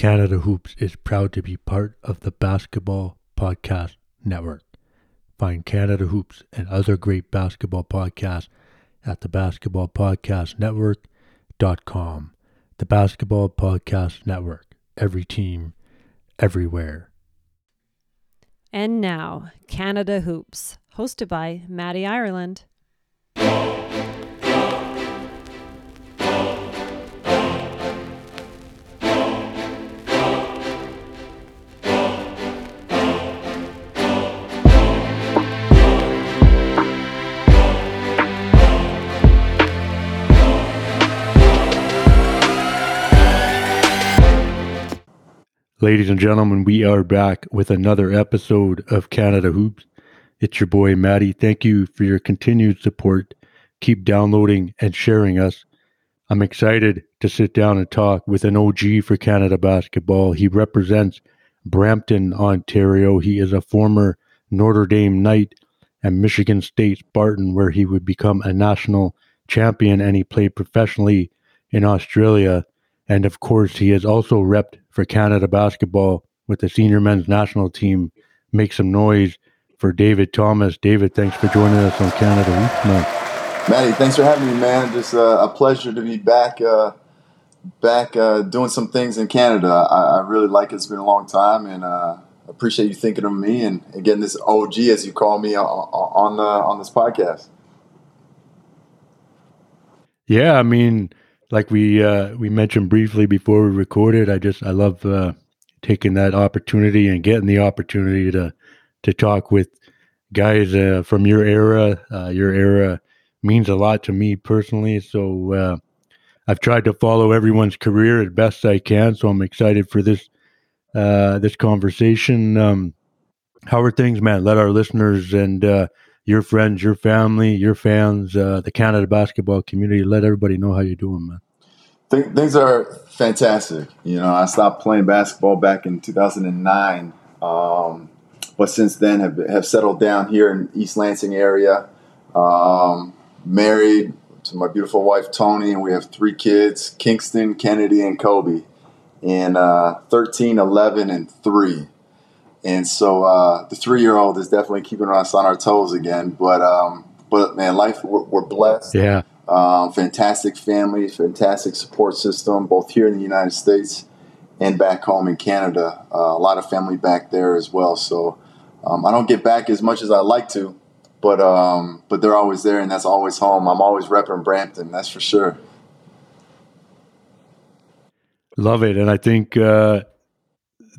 Canada Hoops is proud to be part of the Basketball Podcast Network. Find Canada Hoops and other great basketball podcasts at the Basketball Podcast Network.com. The Basketball Podcast Network. Every team, everywhere. And now, Canada Hoops, hosted by Maddie Ireland. Ladies and gentlemen, we are back with another episode of Canada Hoops. It's your boy Maddie. Thank you for your continued support. Keep downloading and sharing us. I'm excited to sit down and talk with an OG for Canada basketball. He represents Brampton, Ontario. He is a former Notre Dame Knight and Michigan State Spartan, where he would become a national champion, and he played professionally in Australia. And of course, he has also repped for Canada basketball with the senior men's national team. Make some noise for David Thomas. David, thanks for joining us on Canada Hoops, man. Maddie, thanks for having me, man. Just uh, a pleasure to be back, uh, back uh, doing some things in Canada. I, I, really like it. It's been a long time, and uh, appreciate you thinking of me and, and getting this OG, as you call me, on, on the on this podcast. Yeah, I mean, like we uh, we mentioned briefly before we recorded, I just I love uh, taking that opportunity and getting the opportunity to to talk with guys uh, from your era. Uh, your era means a lot to me personally, so uh, I've tried to follow everyone's career as best I can. So I'm excited for this uh, this conversation. Um, how are things, man? Let our listeners and your friends, your family, your fans, uh, the Canada basketball community. Let everybody know how you're doing, man. Th- things are fantastic. You know, I stopped playing basketball back in 2009, um, but since then have have settled down here in East Lansing area. Um, married to my beautiful wife Tony, and we have three kids: Kingston, Kennedy, and Kobe, and uh, 13, 11, and three. And so uh, the three year old is definitely keeping us on our toes again. But um, but man, life we're, we're blessed. Yeah. Um, fantastic family, fantastic support system, both here in the United States and back home in Canada. Uh, a lot of family back there as well. So um, I don't get back as much as I like to, but um, but they're always there, and that's always home. I'm always repping Brampton, that's for sure. Love it, and I think uh,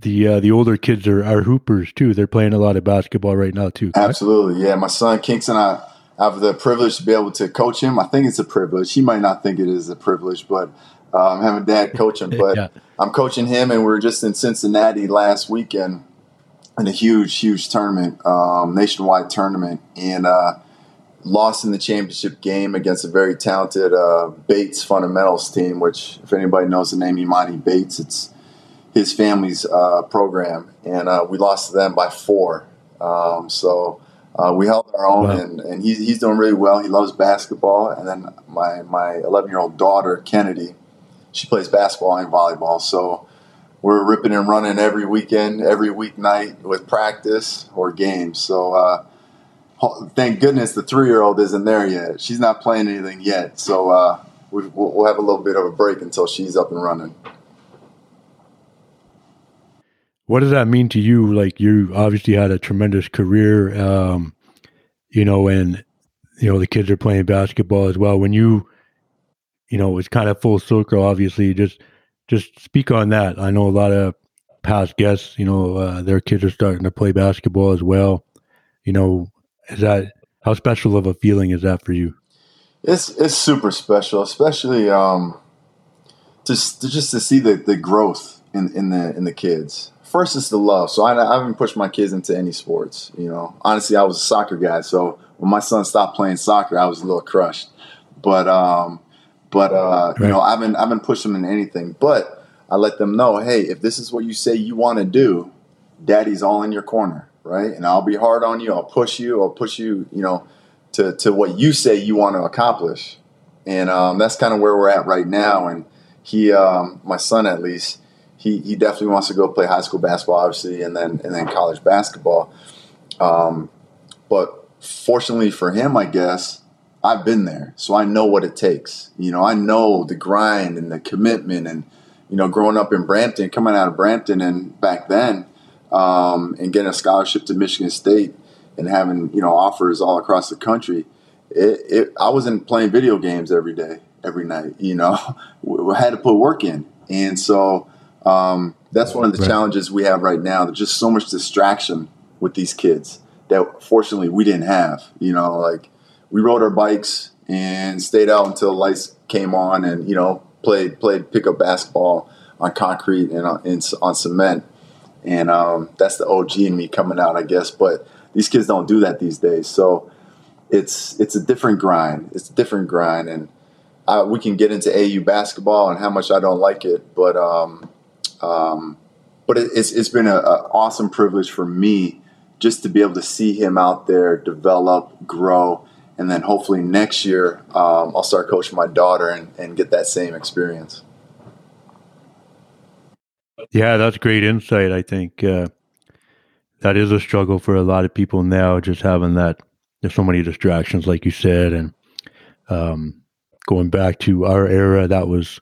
the uh, the older kids are, are hoopers too. They're playing a lot of basketball right now too. Correct? Absolutely, yeah. My son Kingston, I, I have the privilege to be able to coach him. I think it's a privilege. He might not think it is a privilege, but um, having dad coach him. But yeah. I'm coaching him, and we are just in Cincinnati last weekend in a huge, huge tournament, um, nationwide tournament, and uh, lost in the championship game against a very talented uh, Bates fundamentals team. Which, if anybody knows the name Imani Bates, it's his family's uh, program, and uh, we lost to them by four. Um, so uh, we held our own, wow. and, and he's, he's doing really well. He loves basketball, and then my my 11 year old daughter Kennedy, she plays basketball and volleyball. So we're ripping and running every weekend, every weeknight with practice or games. So uh, thank goodness the three year old isn't there yet. She's not playing anything yet. So uh, we, we'll have a little bit of a break until she's up and running. What does that mean to you? Like you obviously had a tremendous career, um, you know, and you know the kids are playing basketball as well. When you, you know, it's kind of full circle. Obviously, just just speak on that. I know a lot of past guests, you know, uh, their kids are starting to play basketball as well. You know, is that how special of a feeling is that for you? It's it's super special, especially um, just just to see the, the growth in, in the in the kids first it's the love. So I, I, haven't pushed my kids into any sports. You know, honestly, I was a soccer guy. So when my son stopped playing soccer, I was a little crushed. But um, but uh, right. you know, I've been I've been pushing them in anything. But I let them know, hey, if this is what you say you want to do, Daddy's all in your corner, right? And I'll be hard on you. I'll push you. I'll push you. You know, to to what you say you want to accomplish. And um, that's kind of where we're at right now. And he, um, my son, at least he he definitely wants to go play high school basketball, obviously, and then and then college basketball. Um, but fortunately for him, I guess I've been there, so I know what it takes. You know, I know the grind and the commitment, and you know, growing up in Brampton, coming out of Brampton, and back then, um, and getting a scholarship to Michigan State, and having you know offers all across the country. It, it, I wasn't playing video games every day, every night. You know, we had to put work in, and so um, that's one of the right. challenges we have right now. There's just so much distraction with these kids that fortunately we didn't have. You know, like we rode our bikes and stayed out until lights came on, and you know played played pickup basketball on concrete and on, and on cement. And um, that's the OG in me coming out, I guess. But these kids don't do that these days, so it's it's a different grind. It's a different grind, and I, we can get into AU basketball and how much I don't like it, but um, um, but it, it's it's been an awesome privilege for me just to be able to see him out there develop, grow, and then hopefully next year um, I'll start coaching my daughter and, and get that same experience. Yeah, that's great insight. I think uh, that is a struggle for a lot of people now, just having that. There's so many distractions, like you said, and um, going back to our era, that was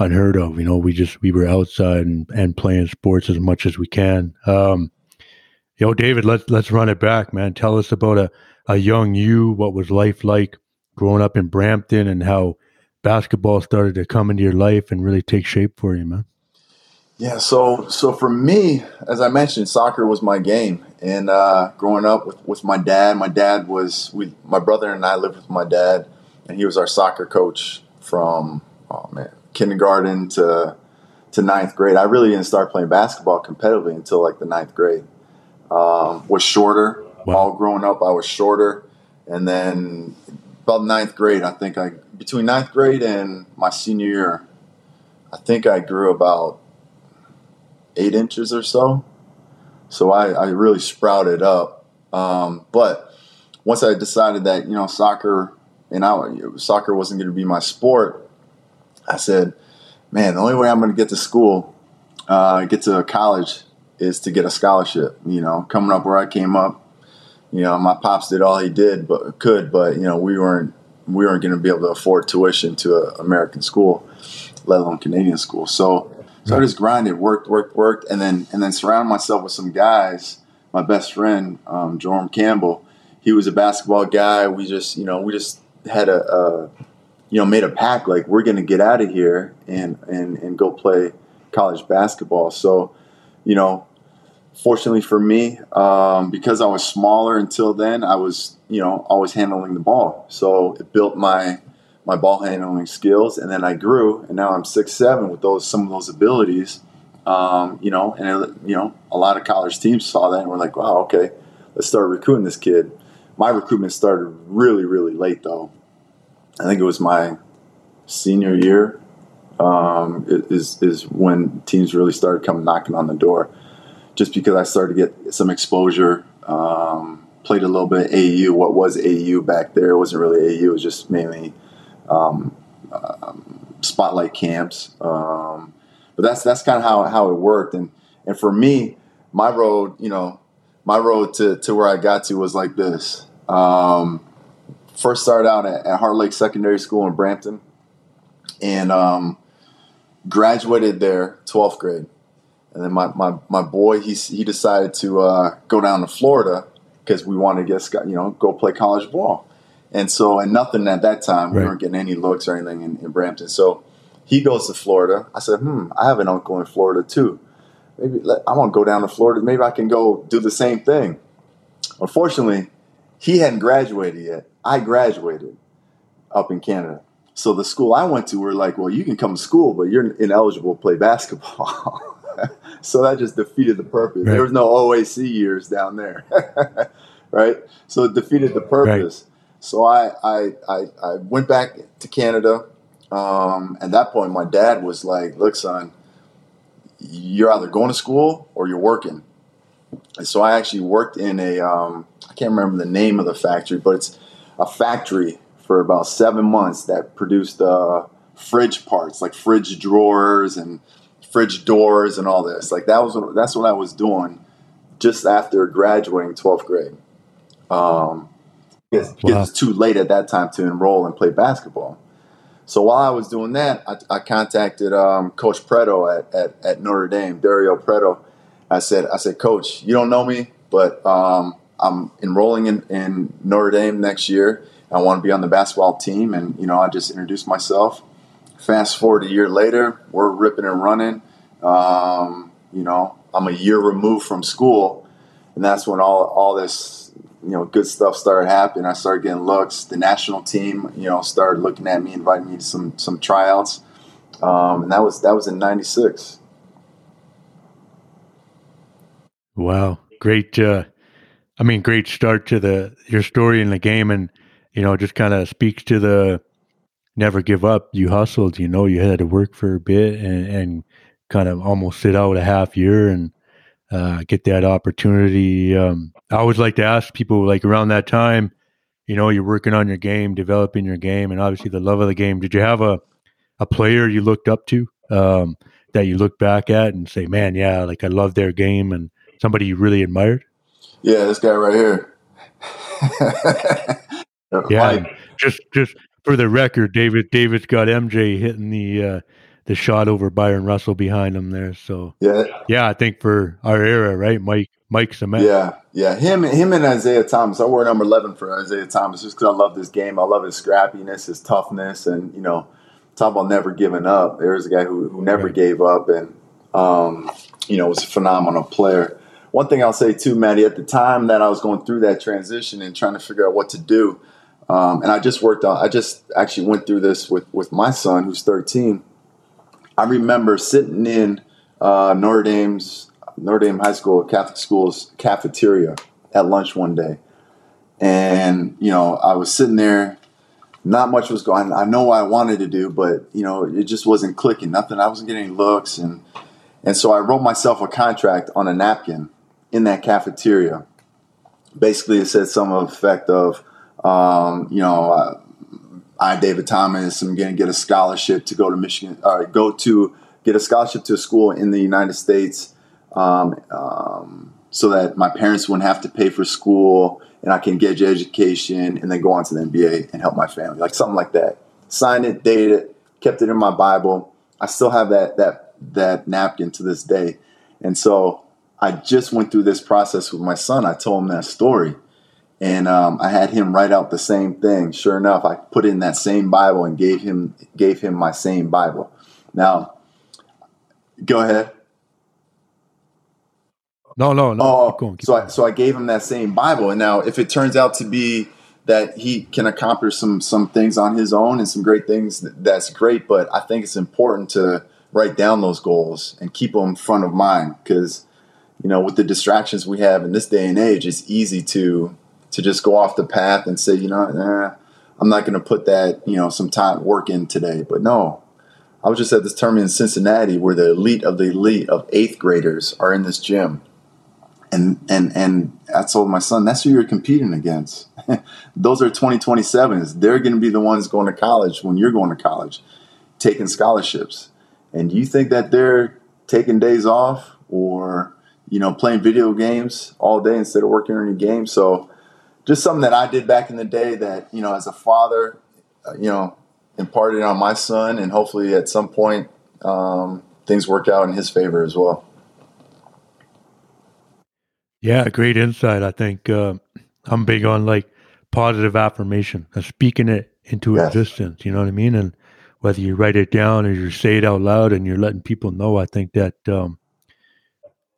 unheard of. You know, we just we were outside and, and playing sports as much as we can. Um, you know, David, let's let's run it back, man. Tell us about a, a young you. What was life like growing up in Brampton, and how basketball started to come into your life and really take shape for you, man. Yeah, so so for me, as I mentioned, soccer was my game, and uh, growing up with, with my dad, my dad was we my brother and I lived with my dad, and he was our soccer coach from oh man kindergarten to to ninth grade. I really didn't start playing basketball competitively until like the ninth grade. Um, was shorter. Wow. All growing up, I was shorter, and then about ninth grade, I think I between ninth grade and my senior year, I think I grew about eight inches or so. So I, I really sprouted up. Um, but once I decided that you know soccer and I soccer wasn't going to be my sport, I said, man, the only way I'm going to get to school, uh, get to college, is to get a scholarship. You know, coming up where I came up, you know, my pops did all he did, but could, but you know, we weren't we weren't going to be able to afford tuition to an American school, let alone Canadian school. So, so I just grinded, worked, worked, worked, and then and then surrounded myself with some guys. My best friend, um, Jordan Campbell, he was a basketball guy. We just, you know, we just had a, a you know, made a pact like we're going to get out of here and, and, and go play college basketball. So, you know, fortunately for me, um, because I was smaller until then, I was, you know, always handling the ball. So it built my, my ball handling skills. And then I grew and now I'm six, seven with those, some of those abilities. Um, you know, and it, you know, a lot of college teams saw that and were like, wow, okay, let's start recruiting this kid. My recruitment started really, really late though. I think it was my senior year um, is is when teams really started coming knocking on the door. Just because I started to get some exposure, um, played a little bit AU. What was AU back there? It wasn't really AU. It was just mainly um, um, spotlight camps. Um, but that's that's kind of how how it worked. And and for me, my road, you know, my road to to where I got to was like this. Um, first started out at, at Heart Lake Secondary School in Brampton, and um, graduated there 12th grade. And then my, my, my boy, he, he decided to uh, go down to Florida because we wanted to get, you know, go play college ball. And so, and nothing at that time, we weren't getting any looks or anything in, in Brampton. So he goes to Florida. I said, hmm, I have an uncle in Florida too. Maybe let, I want to go down to Florida. Maybe I can go do the same thing. Unfortunately, he hadn't graduated yet. I graduated up in Canada. So the school I went to were like, well, you can come to school, but you're ineligible to play basketball. so that just defeated the purpose. Right. There was no OAC years down there, right? So it defeated the purpose. Right. So I, I, I, I, went back to Canada. Um, at that point, my dad was like, look, son, you're either going to school or you're working. And so I actually worked in a, um, I can't remember the name of the factory, but it's a factory for about seven months that produced uh, fridge parts, like fridge drawers and fridge doors and all this. Like that was what, that's what I was doing just after graduating 12th grade. Um, because, wow. it's too late at that time to enroll and play basketball. So while I was doing that, I, I contacted um, Coach Preto at, at, at, Notre Dame, Dario Preto. I said, I said, Coach, you don't know me, but um, I'm enrolling in, in Notre Dame next year. I want to be on the basketball team, and you know, I just introduced myself. Fast forward a year later, we're ripping and running. Um, you know, I'm a year removed from school, and that's when all all this you know good stuff started happening. I started getting looks. The national team, you know, started looking at me, inviting me to some some tryouts, um, and that was that was in '96. Wow, great! Uh, I mean, great start to the your story in the game, and you know, just kind of speaks to the never give up. You hustled, you know, you had to work for a bit and, and kind of almost sit out a half year and uh, get that opportunity. Um, I always like to ask people like around that time, you know, you're working on your game, developing your game, and obviously the love of the game. Did you have a, a player you looked up to um, that you look back at and say, man, yeah, like I love their game and somebody you really admired? Yeah, this guy right here. yeah, just just for the record, David David's got MJ hitting the uh, the shot over Bryon Russell behind him there. So yeah, yeah, I think for our era, right, Mike Mike's a man. Yeah, yeah, him him and Isiah Thomas. I wore number eleven for Isiah Thomas just because I love this game. I love his scrappiness, his toughness, and you know, talk about never giving up. There's a guy who, who never right. gave up, and um, you know, was a phenomenal player. One thing I'll say too, Maddie, at the time that I was going through that transition and trying to figure out what to do, um, and I just worked on. I just actually went through this with with my son, who's 13. I remember sitting in uh, Notre Dame's Notre Dame High School Catholic School's cafeteria at lunch one day, and you know I was sitting there. Not much was going. I know what I wanted to do, but you know it just wasn't clicking. Nothing. I wasn't getting any looks, and and so I wrote myself a contract on a napkin in that cafeteria. Basically, it said some effect of um, you know, uh, I, David Thomas, I'm going to get a scholarship to go to Michigan, or go to get a scholarship to a school in the United States um, um, so that my parents wouldn't have to pay for school and I can get education and then go on to the NBA and help my family, like something like that. Signed it, dated it, kept it in my Bible. I still have that that that napkin to this day. And so I just went through this process with my son. I told him that story and um, I had him write out the same thing. Sure enough, I put in that same Bible and gave him gave him my same Bible. Now, go ahead. No, no, no. Oh, keep going, keep so I, so I gave him that same Bible, and now if it turns out to be that he can accomplish some some things on his own and some great things, that's great. But I think it's important to write down those goals and keep them front of mind because you know with the distractions we have in this day and age, it's easy to to just go off the path and say, you know, eh, I'm not going to put that, you know, some time work in today. But no, I was just at this tournament in Cincinnati where the elite of the elite of eighth graders are in this gym. And, and, and I told my son, that's who you're competing against. Those are 2027s. They're going to be the ones going to college when you're going to college, taking scholarships. And you think that they're taking days off or, you know, playing video games all day instead of working on your game? So, just something that I did back in the day that, you know, as a father, uh, you know, imparted on my son, and hopefully at some point um, things work out in his favor as well. Yeah, great insight. I think uh, I'm big on like positive affirmation and speaking it into yes. existence. You know what I mean? And whether you write it down or you say it out loud and you're letting people know, I think that um,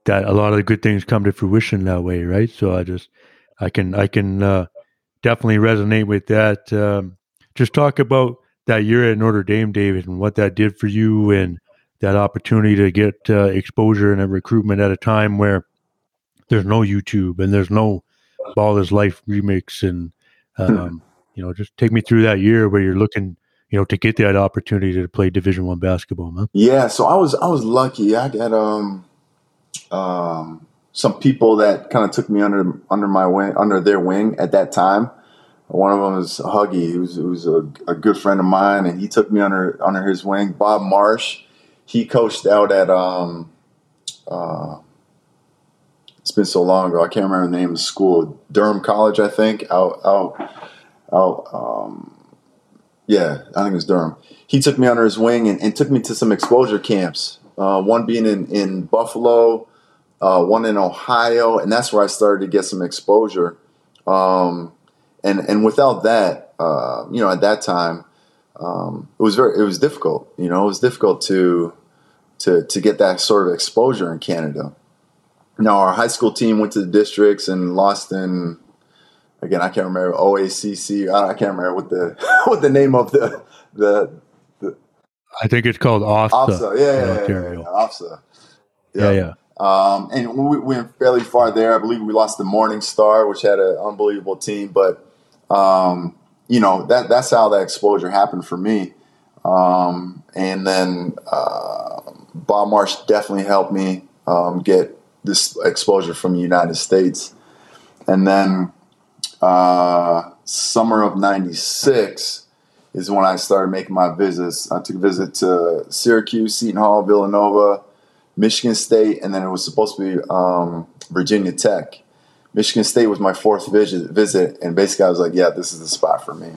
that a lot of the good things come to fruition that way, right? So I just I can I can uh, definitely resonate with that. Um, just talk about that year at Notre Dame, David, and what that did for you, and that opportunity to get uh, exposure and a recruitment at a time where there's no YouTube and there's no Ball is Life remix, and hmm. um, you know, just take me through that year where you're looking, you know, to get that opportunity to play Division One basketball, man. Yeah, so I was I was lucky. I got um um some people that kind of took me under under my wing, under their wing at that time. One of them is Huggy, who's who's a, a good friend of mine, and he took me under under his wing. Bob Marsh, he coached out at um, uh, it's been so long ago. I can't remember the name of the school. Durham College, I think. Out, out, out. Um, yeah, I think it was Durham. He took me under his wing and, and took me to some exposure camps. Uh, one being in in Buffalo, uh, one in Ohio, and that's where I started to get some exposure. Um, and and without that, uh, you know, at that time, um, it was very it was difficult. You know, it was difficult to to to get that sort of exposure in Canada. Now our high school team went to the districts and lost in again I can't remember OACC I can't remember what the what the name of the the, the I think it's called OFSAA. OFSAA, yeah, yeah, yeah, yeah, OFSAA. Yeah, yeah. Um, and we went fairly far there. I believe we lost the Morning Star, which had an unbelievable team. But um, you know that that's how that exposure happened for me. Um, and then uh, Bob Marsh definitely helped me um, get this exposure from the United States. And then uh, summer of '96 is when I started making my visits. I took a visit to Syracuse, Seton Hall, Villanova, Michigan State, and then it was supposed to be um, Virginia Tech. Michigan State was my fourth visit, visit, and basically I was like, "Yeah, this is the spot for me."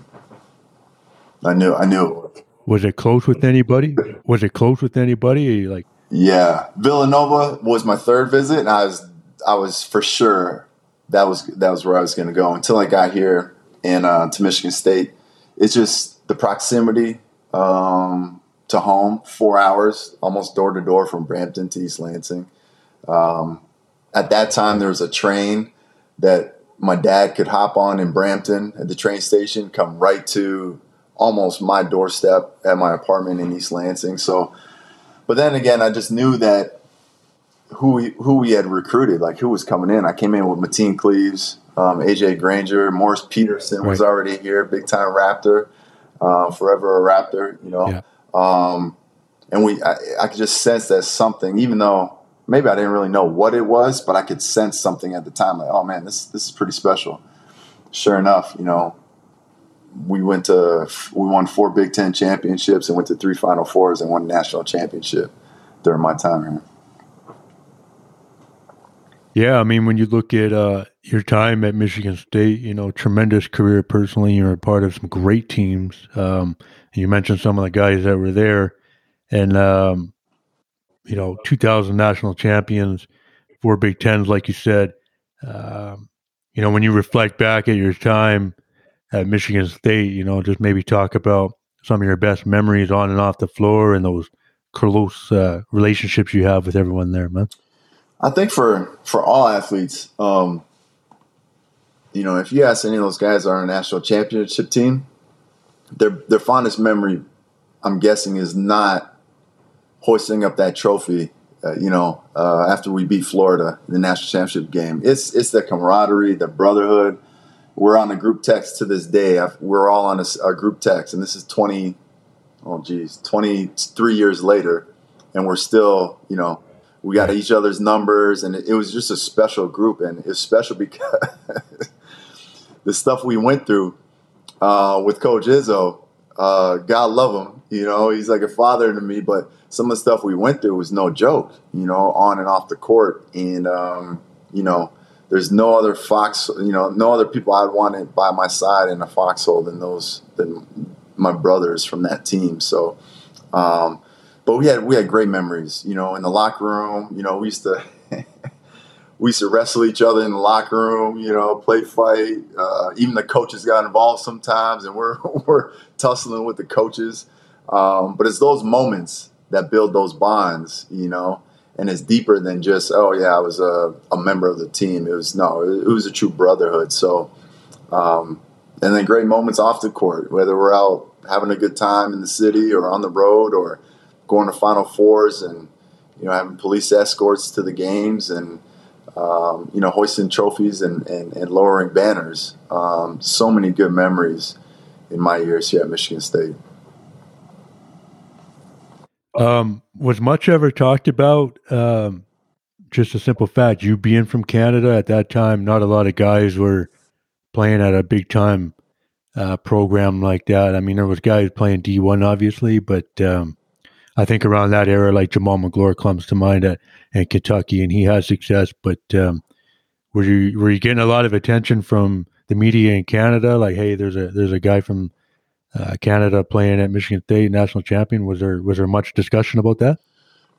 I knew, I knew. Was it close with anybody? Was it close with anybody? like, yeah, Villanova was my third visit, and I was, I was for sure that was that was where I was going to go until I got here and uh, to Michigan State. It's just the proximity um, to home, four hours, almost door to door from Brampton to East Lansing. Um, at that time, there was a train that my dad could hop on in Brampton at the train station, come right to almost my doorstep at my apartment in East Lansing. So, but then again, I just knew that who we, who we had recruited, like who was coming in. I came in with Mateen Cleaves, um, AJ Granger, Morris Peterson right. was already here, big time Raptor, uh, forever a Raptor, you know. Yeah. Um, and we, I, I could just sense that something, even though maybe I didn't really know what it was, but I could sense something at the time, like, oh man, this this is pretty special. Sure enough, you know, we went to we won four Big Ten championships and went to three Final Fours and won a national championship during my time here. Yeah, I mean, when you look at uh, your time at Michigan State, you know, tremendous career personally. You're a part of some great teams. Um, you mentioned some of the guys that were there, and um, you know, 2000 national champions, four Big Tens, like you said. Um, you know, when you reflect back at your time at Michigan State, you know, just maybe talk about some of your best memories on and off the floor and those close uh, relationships you have with everyone there, man. I think for for all athletes, um, you know, if you ask any of those guys on a national championship team, their their fondest memory, I'm guessing, is not hoisting up that trophy. Uh, you know, uh, after we beat Florida in the national championship game, it's it's the camaraderie, the brotherhood. We're on a group text to this day. I've, we're all on a, a, group text, and this is twenty, oh geez, twenty three years later, and we're still, you know, we got each other's numbers, and it, was just a special group, and it's special because the stuff we went through uh, with Coach Izzo. Uh, God love him, you know, he's like a father to me. But some of the stuff we went through was no joke, you know, on and off the court, and um, you know, there's no other fox, you know, no other people I'd want by my side in a foxhole than those than my brothers from that team. So. Um, but we had we had great memories, you know, in the locker room. You know, we used to we used to wrestle each other in the locker room, you know, play fight. Uh, even the coaches got involved sometimes, and we're we're tussling with the coaches. Um, but it's those moments that build those bonds, you know, and it's deeper than just oh yeah, I was a, a member of the team. It was no, it, was a true brotherhood. So, um, and then great moments off the court, whether we're out having a good time in the city or on the road or going to Final Fours and you know having police escorts to the games and um, you know hoisting trophies and, and, and lowering banners. Um, so many good memories in my years here at Michigan State. Um, was much ever talked about? Um, just a simple fact: you being from Canada at that time, not a lot of guys were playing at a big time uh, program like that. I mean, there was guys playing D one, obviously, but um, I think around that era, like Jamaal Magloire comes to mind at, at Kentucky, and he has success. But um, were you were you getting a lot of attention from the media in Canada? Like, hey, there's a there's a guy from uh, Canada playing at Michigan State, national champion. Was there was there much discussion about that?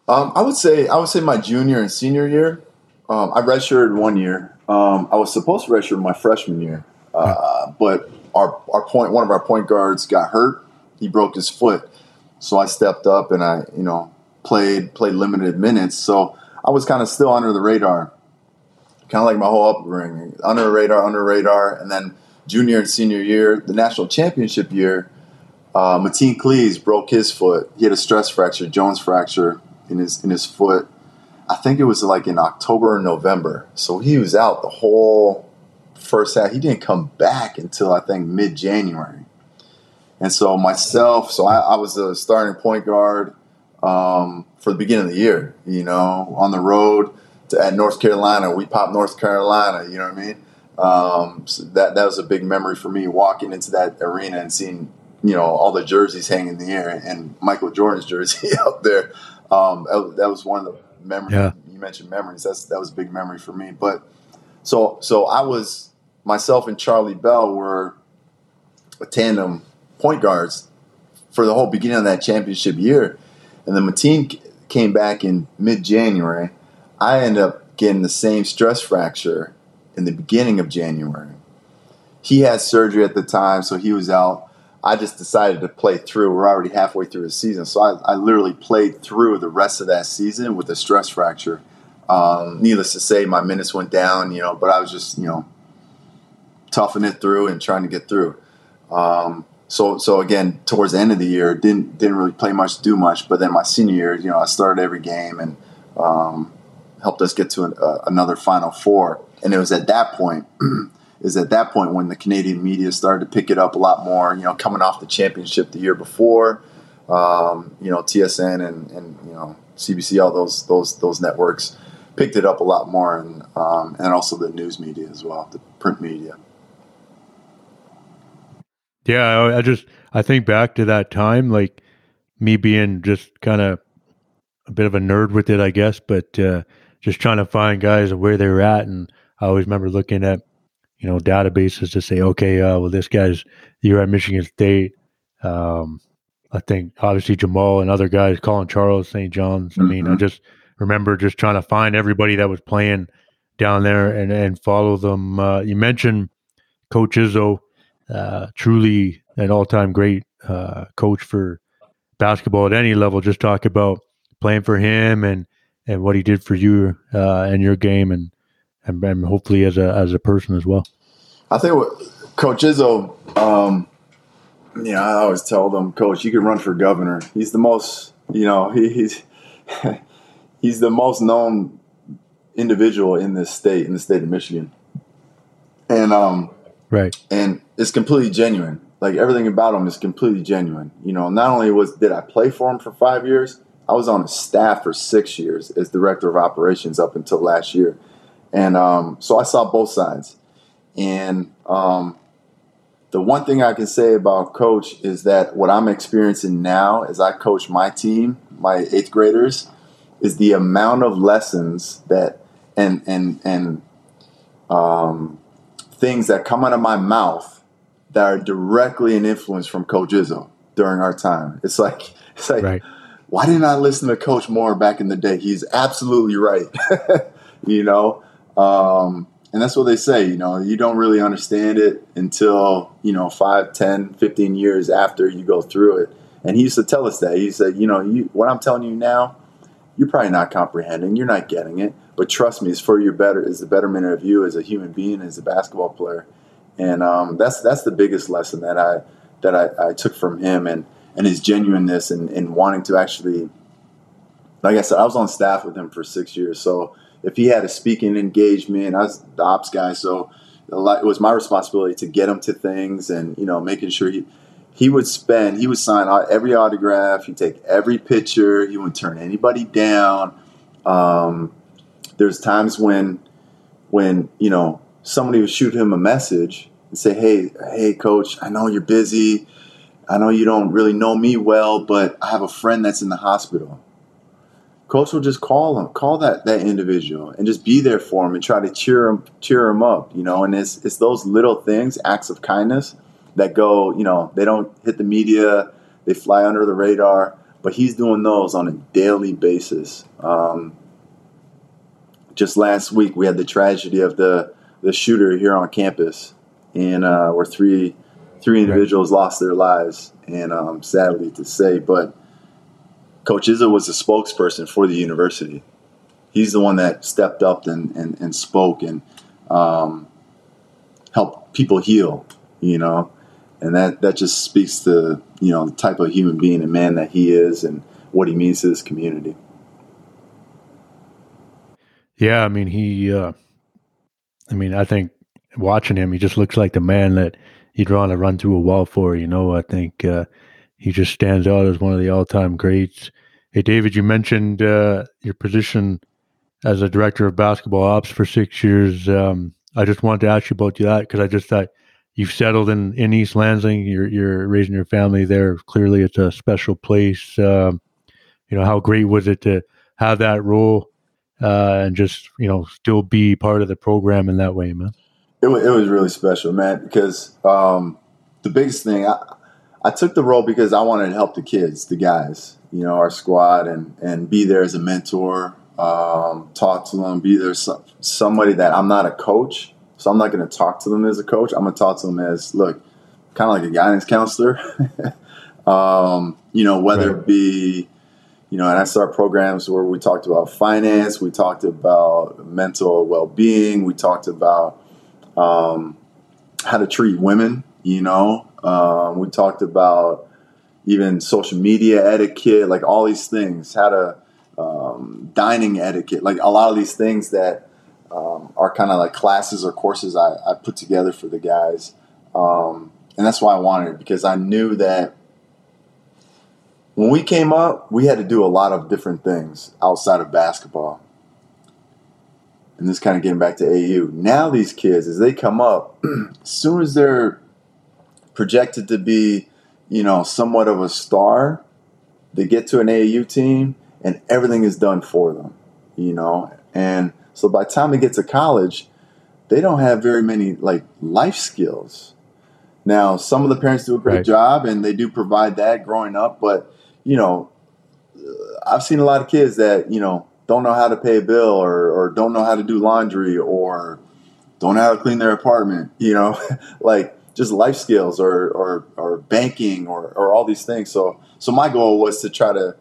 Um, I would say I would say my junior and senior year. Um, I redshirted one year. Um, I was supposed to redshirt my freshman year, uh, but our our point one of our point guards got hurt. He broke his foot, so I stepped up and I you know played played limited minutes. So I was kind of still under the radar, kind of like my whole upbringing, under the radar, under the radar, and then junior and senior year, the national championship year, uh, Mateen Cleaves broke his foot. He had a stress fracture, Jones fracture in his in his foot. I think it was like in October or November. So he was out the whole first half. He didn't come back until I think mid January. And so myself, so I, I was a starting point guard um, for the beginning of the year. You know, on the road to at North Carolina, we popped North Carolina. You know what I mean? Um, so that that was a big memory for me walking into that arena and seeing you know all the jerseys hanging in the air and Michael Jordan's jersey out there. Um, that, that, was one of the memories. Yeah. You mentioned memories. That's that was a big memory for me. But so so I was myself and Charlie Bell were a tandem point guards for the whole beginning of that championship year, and then Mateen came back in mid January. I ended up getting the same stress fracture in the beginning of January. He had surgery at the time, so he was out. I just decided to play through. We're already halfway through the season, so I, I literally played through the rest of that season with a stress fracture. Um, needless to say, my minutes went down, you know, but I was just, you know, toughing it through and trying to get through. Um, so, so again, towards the end of the year, didn't didn't really play much, do much. But then my senior year, you know, I started every game and um, helped us get to an, uh, another Final Four. And it was at that point, is at that point when the Canadian media started to pick it up a lot more. You know, coming off the championship the year before, um, you know, TSN and, and you know CBC, all those those those networks picked it up a lot more, and um, and also the news media as well, the print media. Yeah, I just I think back to that time, like me being just kind of a bit of a nerd with it, I guess, but uh, just trying to find guys where they were at, and I always remember looking at you know databases to say, okay, uh, well, this guy's you're at Michigan State. Um, I think obviously Jamaal and other guys, Colin Charles, St. John's. Mm-hmm. I mean, I mm-hmm. just remember just trying to find everybody that was playing down there and and follow them. Uh, you mentioned Coach Izzo uh, truly an all-time great uh, coach for basketball at any level. Just talk about playing for him and and what he did for you uh, and your game, and, and, and hopefully as a as a person as well. I think what Coach Izzo, um, yeah, I always tell them, Coach, you can run for governor. He's the most, you know, he, he's he's the most known individual in this state, in the state of Michigan, and um, right, and it's completely genuine. Like everything about him is completely genuine. You know, not only was did I play for him for five years, I was on his staff for six years as director of operations up until last year, and um, so I saw both sides. And um, the one thing I can say about coach is that what I'm experiencing now as I coach my team, my eighth graders, is the amount of lessons that and and and um, things that come out of my mouth that are directly an influence from Coach Izzo during our time. It's like it's like right. why didn't I listen to Coach Moore back in the day? He's absolutely right. you know? Um, and that's what they say, you know, you don't really understand it until, you know, 5, 10, 15 years after you go through it. And he used to tell us that. He said, you know, you, what I'm telling you now, you're probably not comprehending. You're not getting it. But trust me, it's for your better, is the betterment of you as a human being, as a basketball player. And um, that's that's the biggest lesson that I that I, I, took from him and and his genuineness and, and wanting to actually like I said I was on staff with him for six years. So if he had a speaking engagement I was the ops guy so lot, it was my responsibility to get him to things and you know making sure he he would spend he would sign every autograph he'd take every picture he wouldn't turn anybody down. Um, there's times when when you know somebody would shoot him a message and say, "Hey, hey, coach, I know you're busy. I know you don't really know me well, but I have a friend that's in the hospital. Coach will just call him, call that that individual, and just be there for him and try to cheer him, cheer him up. You know, and it's it's those little things, acts of kindness, that go. You know, they don't hit the media, they fly under the radar, but he's doing those on a daily basis. Um, just last week, we had the tragedy of the the shooter here on campus, and uh, where three three individuals right. lost their lives, and um, sadly to say, but Coach Izzo was a spokesperson for the university. He's the one that stepped up and, and, and spoke and um, helped people heal, you know, and that, that just speaks to, you know, the type of human being and man that he is and what he means to this community. Yeah, I mean, he, uh, I mean, I think watching him, he just looks like the man that you'd want to run through a wall for, you know. I think uh, he just stands out as one of the all-time greats. Hey, David, you mentioned uh, your position as a director of basketball ops for six years. Um, I just wanted to ask you about that because I just thought you've settled in, in East Lansing. You're, you're raising your family there. Clearly, it's a special place. Um, you know, how great was it to have that role uh, and just you know still be part of the program in that way, man? It was, it was really special, man. Because um, the biggest thing I, I took the role because I wanted to help the kids, the guys, you know, our squad, and and be there as a mentor, um, talk to them, be there some, somebody that I'm not a coach, so I'm not going to talk to them as a coach. I'm going to talk to them as look, kind of like a guidance counselor. um, you know, whether right. it be you know, and I start programs where we talked about finance, we talked about mental well being, we talked about um, how to treat women, you know, um, we talked about even social media etiquette, like all these things, how to um, dining etiquette, like a lot of these things that um, are kind of like classes or courses I, I, put together for the guys. Um, and that's why I wanted it because I knew that when we came up, we had to do a lot of different things outside of basketball. And this kind of getting back to AU. Now these kids, as they come up, as soon as they're projected to be, you know, somewhat of a star, they get to an AU team and everything is done for them, you know. And so by the time they get to college, they don't have very many like life skills. Now, some of the parents do a great right. job and they do provide that growing up, but you know, I've seen a lot of kids that, you know, don't know how to pay a bill or, or don't know how to do laundry or don't know how to clean their apartment, you know, like just life skills or, or, or banking or, or all these things. So, so my goal was to try to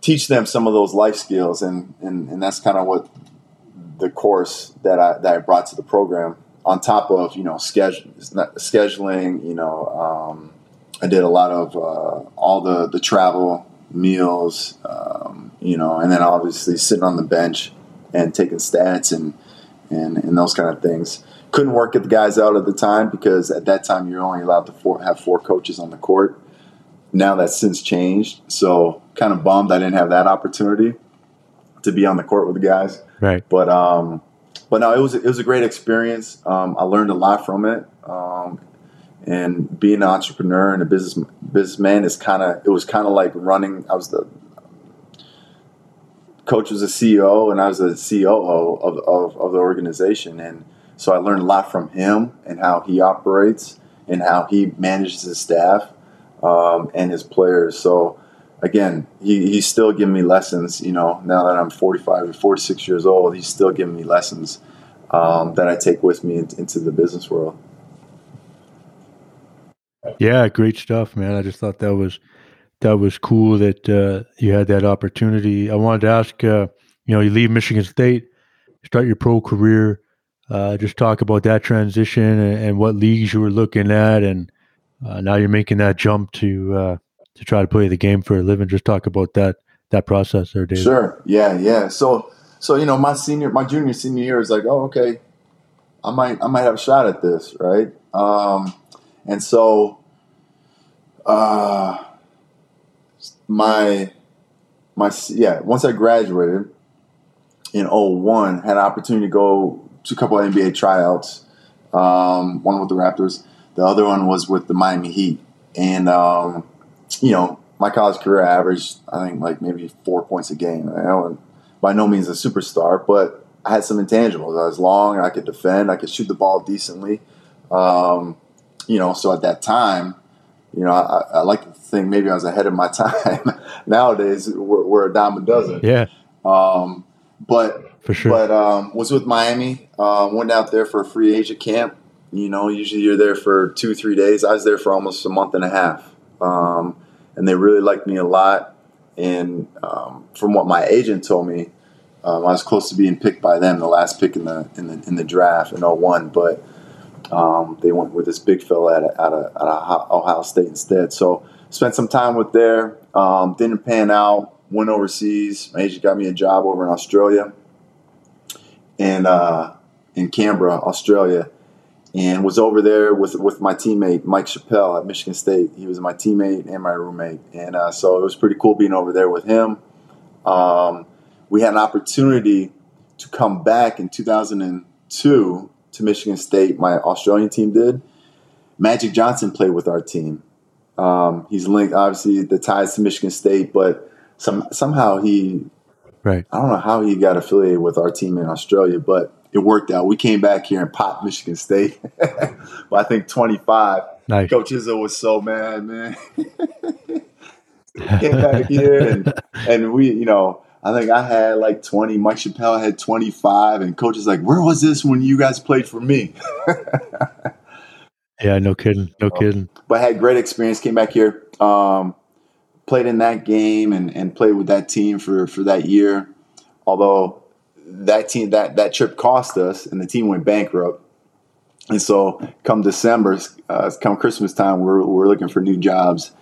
teach them some of those life skills. And, and, and that's kind of what the course that I, that I brought to the program on top of, you know, schedule, scheduling, you know, um, I did a lot of uh, all the, the travel, meals, um, you know, and then obviously sitting on the bench and taking stats and, and, and those kind of things couldn't work at the guys out at the time because at that time you're only allowed to four, have four coaches on the court. Now that's since changed, so kind of bummed I didn't have that opportunity to be on the court with the guys. Right. But um, but no, it was it was a great experience. Um, I learned a lot from it. Um, and being an entrepreneur and a business businessman is kind of it was kind of like running. I was the coach was a CEO and I was the COO of, of, of the organization, and so I learned a lot from him and how he operates and how he manages his staff um, and his players. So again, he, he's still giving me lessons. You know, now that I'm 45 or 46 years old, he's still giving me lessons um, that I take with me into the business world. Yeah, great stuff, man. I just thought that was that was cool that uh, you had that opportunity. I wanted to ask, uh, you know, you leave Michigan State, start your pro career. Uh, just talk about that transition and, and, what leagues you were looking at, and uh, now you're making that jump to uh, to try to play the game for a living. Just talk about that that process there, Dave. Sure. Yeah. Yeah. So so you know, my senior, my junior, senior year is like, oh, okay, I might I might have a shot at this, right? Um, and so, uh, my my yeah, once I graduated in 01, had an opportunity to go to a couple of NBA tryouts. Um, one with the Raptors, the other one was with the Miami Heat. and um, you know, my college career averaged I think like maybe four points a game. I was by no means a superstar, but I had some intangibles. I was long, I could defend, I could shoot the ball decently. Um, you know, so at that time, you know, I, I like to think maybe I was ahead of my time. Nowadays, we're, we're, a dime a dozen. Yeah. Um, but for sure. But um, was with Miami. Uh, went out there for a free agent camp. You know, usually you're there for two, three days. I was there for almost a month and a half, um, and they really liked me a lot. And um, from what my agent told me, um, I was close to being picked by them, the last pick in the in the in the draft in 01, but um, they went with this big fella out of, Ohio State instead. So spent some time with there. Um, didn't pan out. Went overseas. My agent got me a job over in Australia, and uh, in Canberra, Australia, and was over there with with my teammate Mike Chappell at Michigan State. He was my teammate and my roommate, and uh, so it was pretty cool being over there with him. Um, we had an opportunity to come back in 2002 to Michigan State. My Australian team did. Magic Johnson played with our team. Um, he's linked, obviously, the ties to Michigan State, but some somehow he, right? I don't know how he got affiliated with our team in Australia, but it worked out. We came back here and popped Michigan State, but I think 25. Nice. Coach Izzo was so mad, man. came back here and and we, you know, I think I had like 20. Mike Chappell had 25. And coach is like, where was this when you guys played for me? yeah, no kidding. No um, kidding. But I had great experience. Came back here, um, played in that game and, and played with that team for, for that year. Although that team, that, that trip cost us and the team went bankrupt. And so come December, uh, come Christmas time, we're, we're looking for new jobs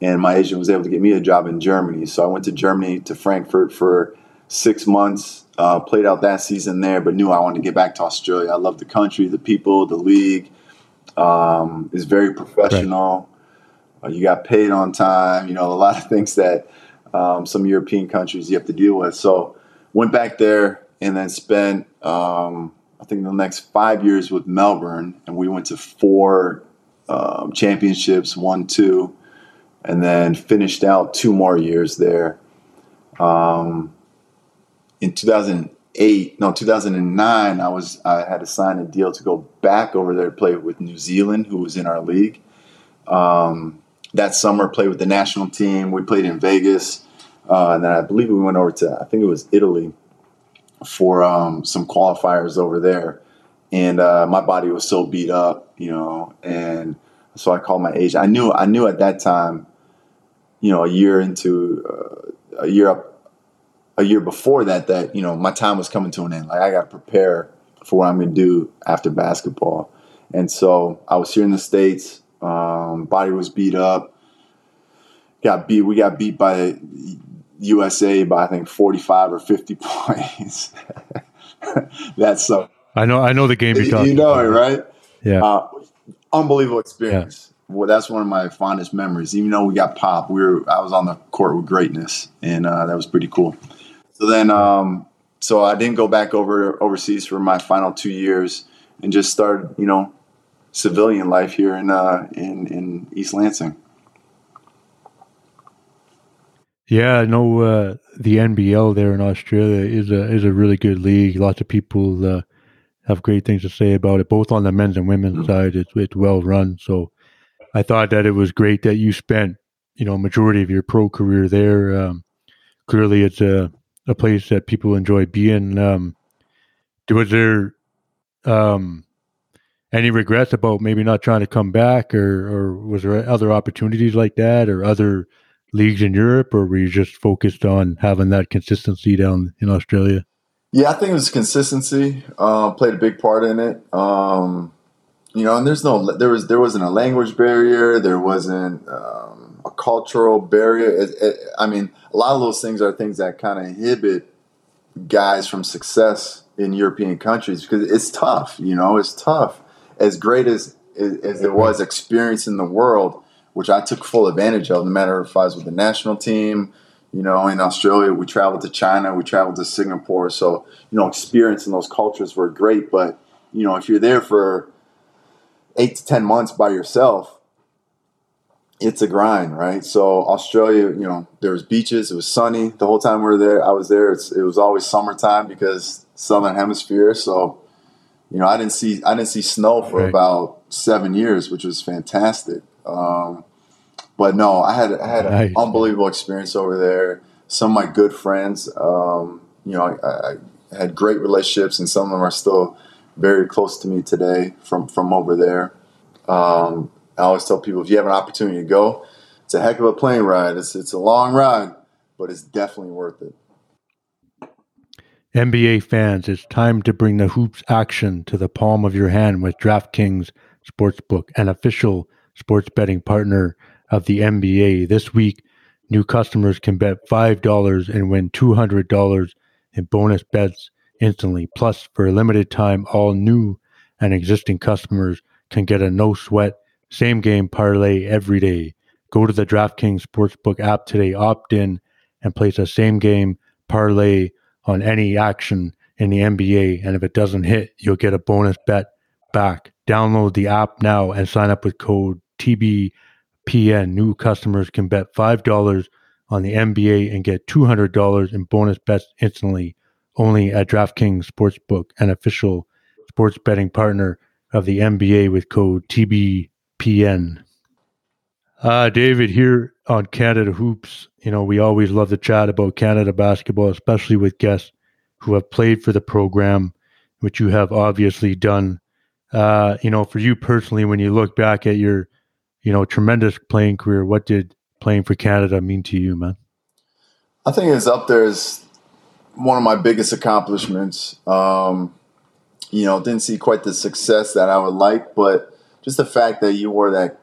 and my agent was able to get me a job in Germany. So I went to Germany to Frankfurt for six months, uh, played out that season there, but knew I wanted to get back to Australia. I love the country, the people, the league. Um, is very professional. Right. Uh, you got paid on time. You know a lot of things that um, some European countries you have to deal with. So went back there and then spent um, I think the next five years with Melbourne, and we went to four um, championships, won two and then finished out two more years there. Um, in 2008, no, 2009, I was I had to sign a deal to go back over there to play with New Zealand, who was in our league. Um, that summer, played with the national team. We played in Vegas, uh, and then I believe we went over to I think it was Italy for um, some qualifiers over there. And uh, my body was so beat up, you know, and so I called my agent. I knew I knew at that time you know, a year into uh, a year up, a year before that, that you know, my time was coming to an end. Like I got to prepare for what I'm going to do after basketball, and so I was here in the states. Um, body was beat up. Got beat. We got beat by USA by I think 45 or 50 points. That's so. I know. I know the game you're talking. You know it, right? Yeah. Uh, unbelievable experience. Well, that's one of my fondest memories. Even though we got popped, we were I was on the court with greatness, and uh, that was pretty cool. So then, um, so I didn't go back over overseas for my final two years, and just started, you know, civilian life here in uh, in in East Lansing. Yeah, I know uh, the NBL there in Australia is a is a really good league. Lots of people uh, have great things to say about it, both on the men's and women's mm-hmm. side. It's it's well run, so I thought that it was great that you spent, you know, majority of your pro career there. Um, clearly, it's a a place that people enjoy being. Um, was there um, any regrets about maybe not trying to come back, or or was there other opportunities like that, or other leagues in Europe, or were you just focused on having that consistency down in Australia? Yeah, I think it was consistency. Uh, played a big part in it. Um, you know, and there's no there was there wasn't a language barrier, there wasn't um, a cultural barrier. It, it, I mean, a lot of those things are things that kind of inhibit guys from success in European countries because it's tough. You know, it's tough. As great as as it was experience in the world, which I took full advantage of. No matter if I was with the national team, you know, in Australia, we traveled to China, we traveled to Singapore. So, you know, experiencing those cultures were great. But, you know, if you're there for eight to ten months by yourself, it's a grind, right? So Australia, you know, there was beaches. It was sunny the whole time we were there. I was there. It's, it was always summertime because southern hemisphere. So, you know, I didn't see I didn't see snow for right. about seven years, which was fantastic. Um, but no, I had I had an nice. unbelievable experience over there. Some of my good friends, um, you know, I, I, had great relationships, and some of them are still very close to me today from from over there. Um, I always tell people if you have an opportunity to go, it's a heck of a plane ride. It's it's a long ride, but it's definitely worth it. NBA fans, it's time to bring the hoops action to the palm of your hand with DraftKings Sportsbook, an official sports betting partner of the NBA. This week, new customers can bet $5 and win $200 in bonus bets instantly. Plus, for a limited time, all new and existing customers can get a no sweat same game parlay every day. Go to the DraftKings Sportsbook app today, opt in, and place a same game parlay on any action in the NBA. And if it doesn't hit, you'll get a bonus bet back. Download the app now and sign up with code TBPN. New customers can bet $5 on the NBA and get $200 in bonus bets instantly. Only at DraftKings Sportsbook, an official sports betting partner of the NBA with code TBPN. PN. Uh, David, here on Canada Hoops, you know, we always love to chat about Canada basketball, especially with guests who have played for the program, which you have obviously done. Uh, you know, for you personally, when you look back at your, you know, tremendous playing career, what did playing for Canada mean to you, man? I think it's up there as one of my biggest accomplishments. Um, you know, didn't see quite the success that I would like, but just the fact that you wore that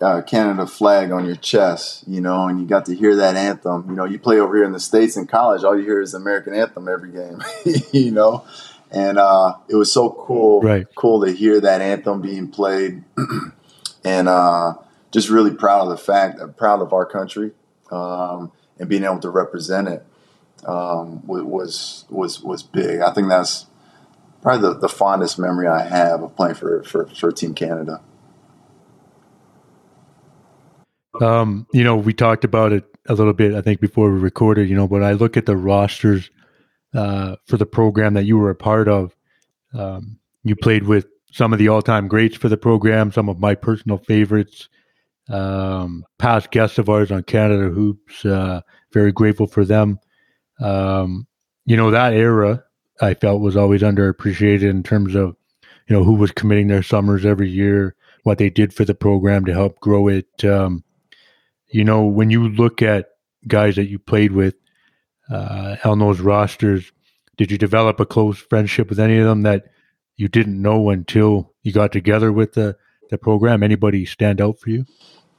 uh, Canada flag on your chest, you know, and you got to hear that anthem. You know, you play over here in the states in college, all you hear is the American anthem every game, you know, and uh, it was so cool, right. cool to hear that anthem being played, and uh, just really proud of the fact, proud of our country, um, and being able to represent it um, was was was big. I think that's probably the, the fondest memory I have of playing for, for, for Team Canada. Um, you know, we talked about it a little bit, I think, before we recorded, you know, but I look at the rosters uh, for the program that you were a part of. Um, you played with some of the all time greats for the program, some of my personal favorites, um, past guests of ours on Canada Hoops. Uh, very grateful for them. Um, you know, that era, I felt was always underappreciated in terms of you know who was committing their summers every year, what they did for the program to help grow it. Um, you know, when you look at guys that you played with uh, those rosters, did you develop a close friendship with any of them that you didn't know until you got together with the the program? Anybody stand out for you?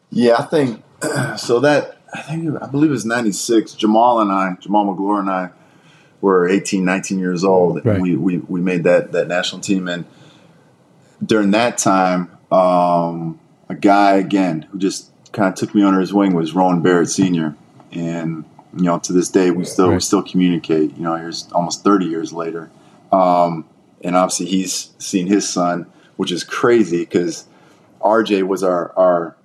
Yeah, I think so. That I think I believe it was '96. Jamaal and I, Jamaal Magloire and I were 18, 19 years old, right. and we, we, we made that that national team. And during that time, um, a guy again who just kind of took me under his wing was Rowan Barrett Senior, and you know to this day we still right. we still communicate. You know, here's almost 30 years later, um, and obviously he's seen his son, which is crazy because RJ was our our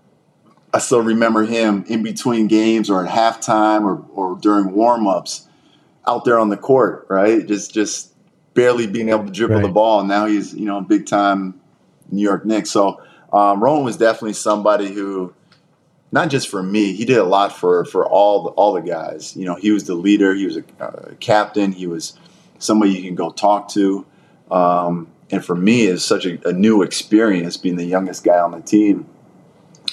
I still remember him in between games or at halftime or, or during warmups out there on the court, right? Just just barely being able to dribble right. the ball. And now he's you know big time New York Knicks. So um, Rowan was definitely somebody who, not just for me, he did a lot for for all the, all the guys. You know, he was the leader. He was a, a captain. He was somebody you can go talk to. Um, and for me, it's such a, a, new experience being the youngest guy on the team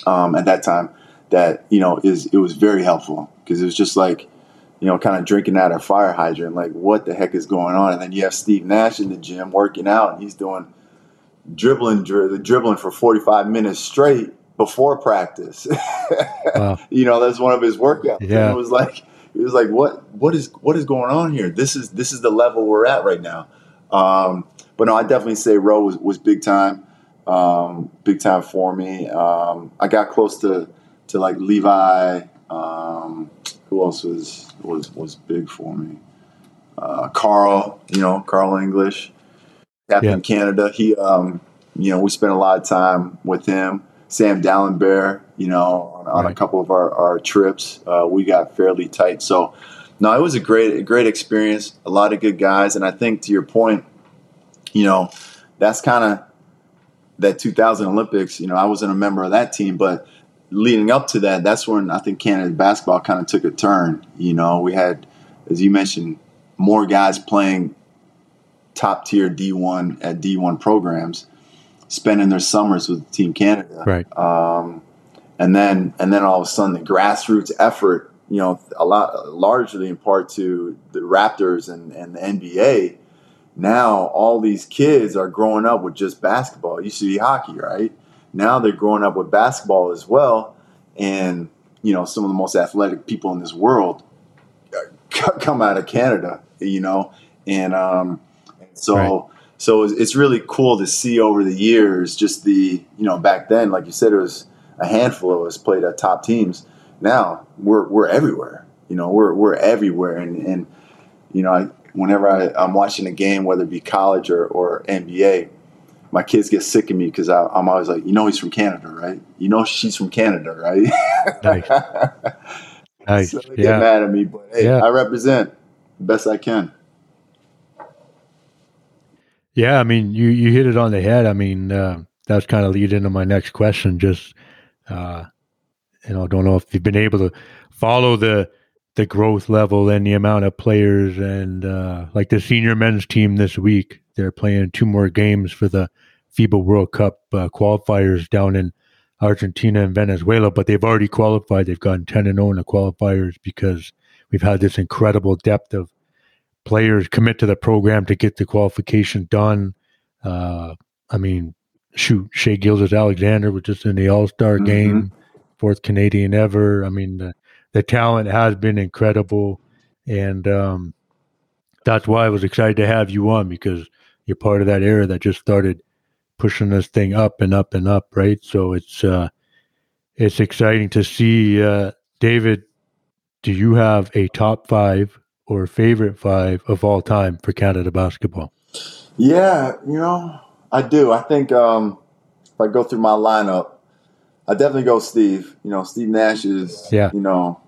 um, at that time. That you know is it was very helpful because it was just like you know, kind of drinking out of fire hydrant, like what the heck is going on? And then you have Steve Nash in the gym working out, and he's doing dribbling, dri- dribbling for 45 minutes straight before practice. wow. You know, that's one of his workouts. Yeah. And it was like, it was like, what, what is, what is going on here? This is, this is the level we're at right now. Um, but no, I definitely say Roe was, was big time, um, big time for me. Um, I got close to, to like Levi, um, who else was was was big for me? Uh, Carl, you know, Carl English, Captain yeah. Canada. He, um, you know, we spent a lot of time with him. Sam Dalembert, you know, on, on right. a couple of our, our trips. Uh, we got fairly tight. So, no, it was a great, a great experience. A lot of good guys. And I think to your point, you know, that's kind of that 2000 Olympics. You know, I wasn't a member of that team, but leading up to that, that's when I think Canada basketball kind of took a turn. You know, we had, as you mentioned, more guys playing top tier D1 at D1 programs, spending their summers with Team Canada. Right. Um, and then and then all of a sudden the grassroots effort, you know, a lot largely in part to the Raptors and, and the NBA. Now all these kids are growing up with just basketball. It used to be hockey, right? Now they're growing up with basketball as well, and you know some of the most athletic people in this world come out of Canada, you know, and um, so right. so it's really cool to see over the years just the you know back then, like you said, it was a handful of us played at top teams. Now we're we're everywhere, you know, we're we're everywhere, and and you know, I, whenever I, I'm watching a game, whether it be college or, or NBA, my kids get sick of me because I'm always like, you know, he's from Canada, right? You know, she's from Canada, right? nice. nice. So they yeah. get mad at me, but hey, yeah. I represent the best I can. Yeah, I mean, you you hit it on the head. I mean, uh, that's kind of lead into my next question. Just, uh, you know, don't know if you've been able to follow the the growth level and the amount of players and uh, like the senior men's team this week. They're playing two more games for the FIBA World Cup uh, qualifiers down in Argentina and Venezuela, but they've already qualified. They've gotten 10 and 0 in the qualifiers because we've had this incredible depth of players commit to the program to get the qualification done. Uh, I mean, shoot, Shai Gilgeous-Alexander was just in the All Star mm-hmm. game, fourth Canadian ever. I mean, the, the talent has been incredible. And um, that's why I was excited to have you on because you're part of that era that just started pushing this thing up and up and up, right? So it's uh, it's exciting to see. Uh, David, do you have a top five or favorite five of all time for Canada basketball? Yeah, you know, I do. I think um, if I go through my lineup, I definitely go Steve. You know, Steve Nash is, yeah. you know,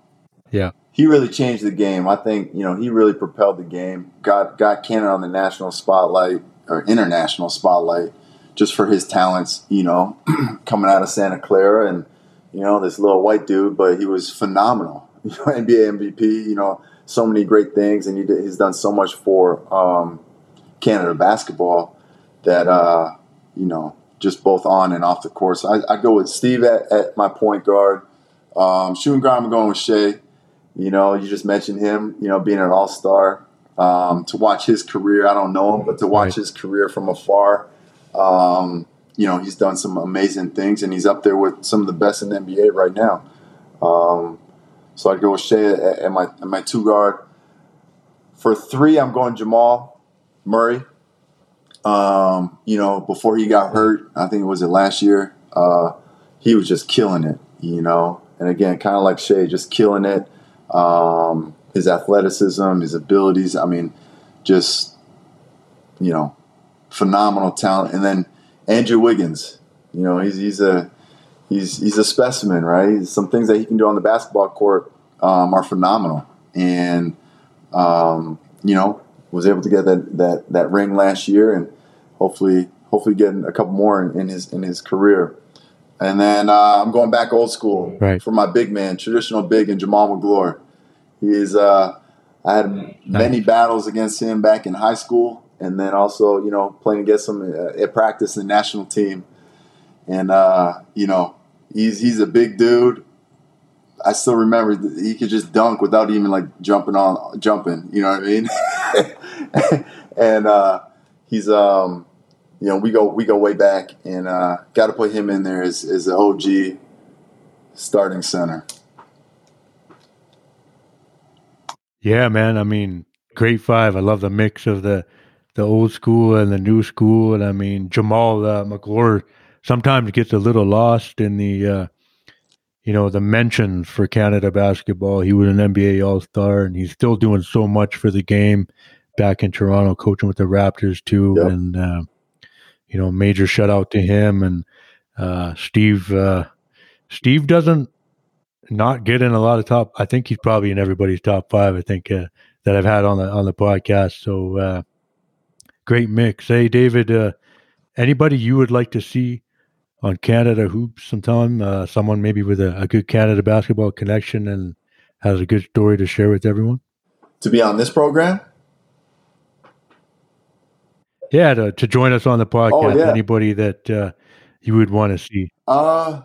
yeah, he really changed the game. I think you know he really propelled the game. Got got Canada on the national spotlight or international spotlight just for his talents. You know, coming out of Santa Clara and you know this little white dude, but he was phenomenal. You know, NBA MVP. You know, so many great things, and he did, he's done so much for um, Canada basketball that uh, you know just both on and off the course. I, I go with Steve at, at my point guard. Um, shooting guard, I'm going with Shai. You know, you just mentioned him. You know, being an All Star. Um, to watch his career, I don't know him, but to watch right. his career from afar, um, you know, he's done some amazing things, and he's up there with some of the best in the NBA right now. Um, so I'd go with Shai at, at my at my two guard. For three, I'm going Jamal Murray. Um, you know, before he got hurt, I think it was it last year. Uh, he was just killing it. You know, and again, kind of like Shai, just killing it. Um, his athleticism, his abilities. I mean, just you know, phenomenal talent. And then Andrew Wiggins. You know, he's he's a he's he's a specimen, right? Some things that he can do on the basketball court um, are phenomenal, and um, you know was able to get that, that that ring last year, and hopefully hopefully getting a couple more in, in his in his career. And then uh, I'm going back old school right. for my big man, traditional big, and Jamaal Magloire. He is. Uh, I had nice. many battles against him back in high school, and then also you know playing against him uh, at practice in the national team. And uh, you know he's he's a big dude. I still remember he could just dunk without even like jumping on jumping. You know what I mean? and uh, he's um, you know we go we go way back, and uh, got to put him in there as as the OG starting center. Yeah, man. I mean, great five. I love the mix of the the old school and the new school, and I mean Jamaal uh, sometimes gets a little lost in the uh, you know the mentions for Canada basketball. He was an NBA All Star, and he's still doing so much for the game back in Toronto, coaching with the Raptors too. Yep. And uh, you know, major shout out to him. And Uh, Steve, uh, Steve doesn't not get in a lot of top. I think he's probably in everybody's top five. I think uh, that I've had on the on the podcast. So uh, great mix. Hey, David, uh, anybody you would like to see on Canada hoops sometime? Uh, someone maybe with a, a good Canada basketball connection and has a good story to share with everyone. To be on this program. Yeah, to, to join us on the podcast. Oh, yeah. Anybody that uh, you would want to see? Uh,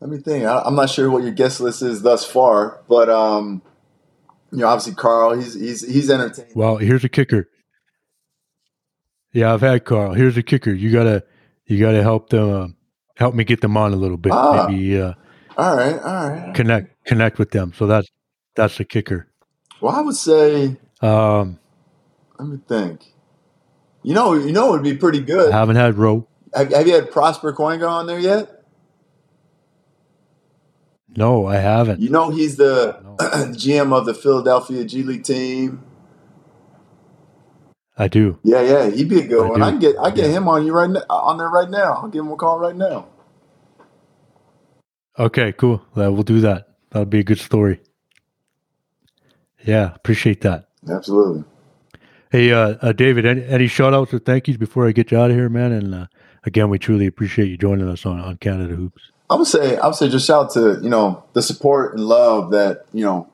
let me think. I, am not sure what your guest list is thus far, but um, you know, obviously Carl, he's he's he's entertaining. Well, here's a kicker. Yeah, I've had Carl. Here's a kicker. You gotta you gotta help them uh, help me get them on a little bit. Ah, Maybe. Uh, all right, all right. Connect connect with them. So that's that's the kicker. Well, I would say. Um, let me think. You know, you know, it would be pretty good. I haven't had Roe. Have, have you had Prosper Karangwa on there yet? No, I haven't. You know, he's the no. GM of the Philadelphia G League team. I do. Yeah, yeah, he'd be a good I one. Do. I can get I get yeah. him on you right now, on there right now. I'll give him a call right now. Okay, cool. We'll do that. That'll be a good story. Yeah, appreciate that. Absolutely. Hey, uh, uh, David, any, any shout outs or thank yous before I get you out of here, man? And uh, again, we truly appreciate you joining us on, on Canada Hoops. I would say, I would say, just shout to you know the support and love that you know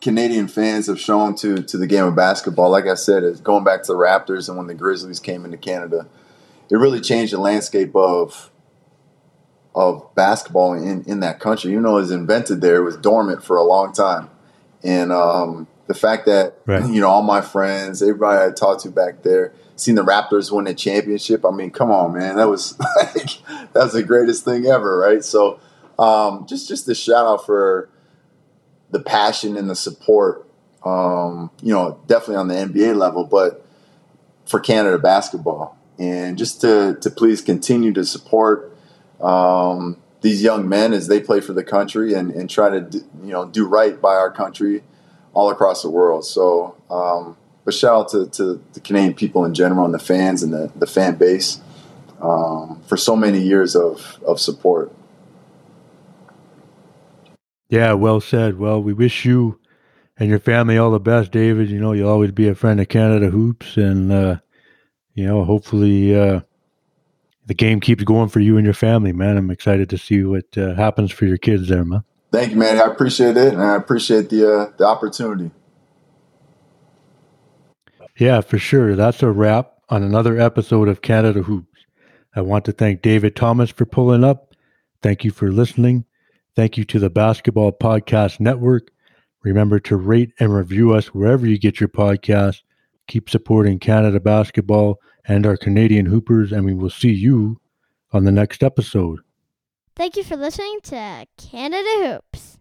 Canadian fans have shown to to the game of basketball. Like I said, is going back to the Raptors and when the Grizzlies came into Canada, it really changed the landscape of of basketball in in that country. Even though it was invented there, it was dormant for a long time, and um, the fact that right. you know all my friends, everybody I talked to back there, seen the Raptors win a championship. I mean, come on, man, that was like that was the greatest thing ever, right? So, um, just just a shout out for the passion and the support. Um, you know, definitely on the NBA level, but for Canada basketball, and just to to please continue to support um, these young men as they play for the country and, and try to do, you know do right by our country all across the world. So, um, but shout out to, to, the Canadian people in general and the fans and the, the fan base um, for so many years of, of support. Yeah, well said. Well, we wish you and your family all the best, David. You know, you'll always be a friend of Canada Hoops, and uh, you know, hopefully uh, the game keeps going for you and your family, man. I'm excited to see what uh, happens for your kids there, man. Thank you, man. I appreciate it, and I appreciate the uh, the opportunity. Yeah, for sure. That's a wrap on another episode of Canada Hoops. I want to thank David Thomas for pulling up. Thank you for listening. Thank you to the Basketball Podcast Network. Remember to rate and review us wherever you get your podcast. Keep supporting Canada basketball and our Canadian Hoopers, and we will see you on the next episode. Thank you for listening to Canada Hoops.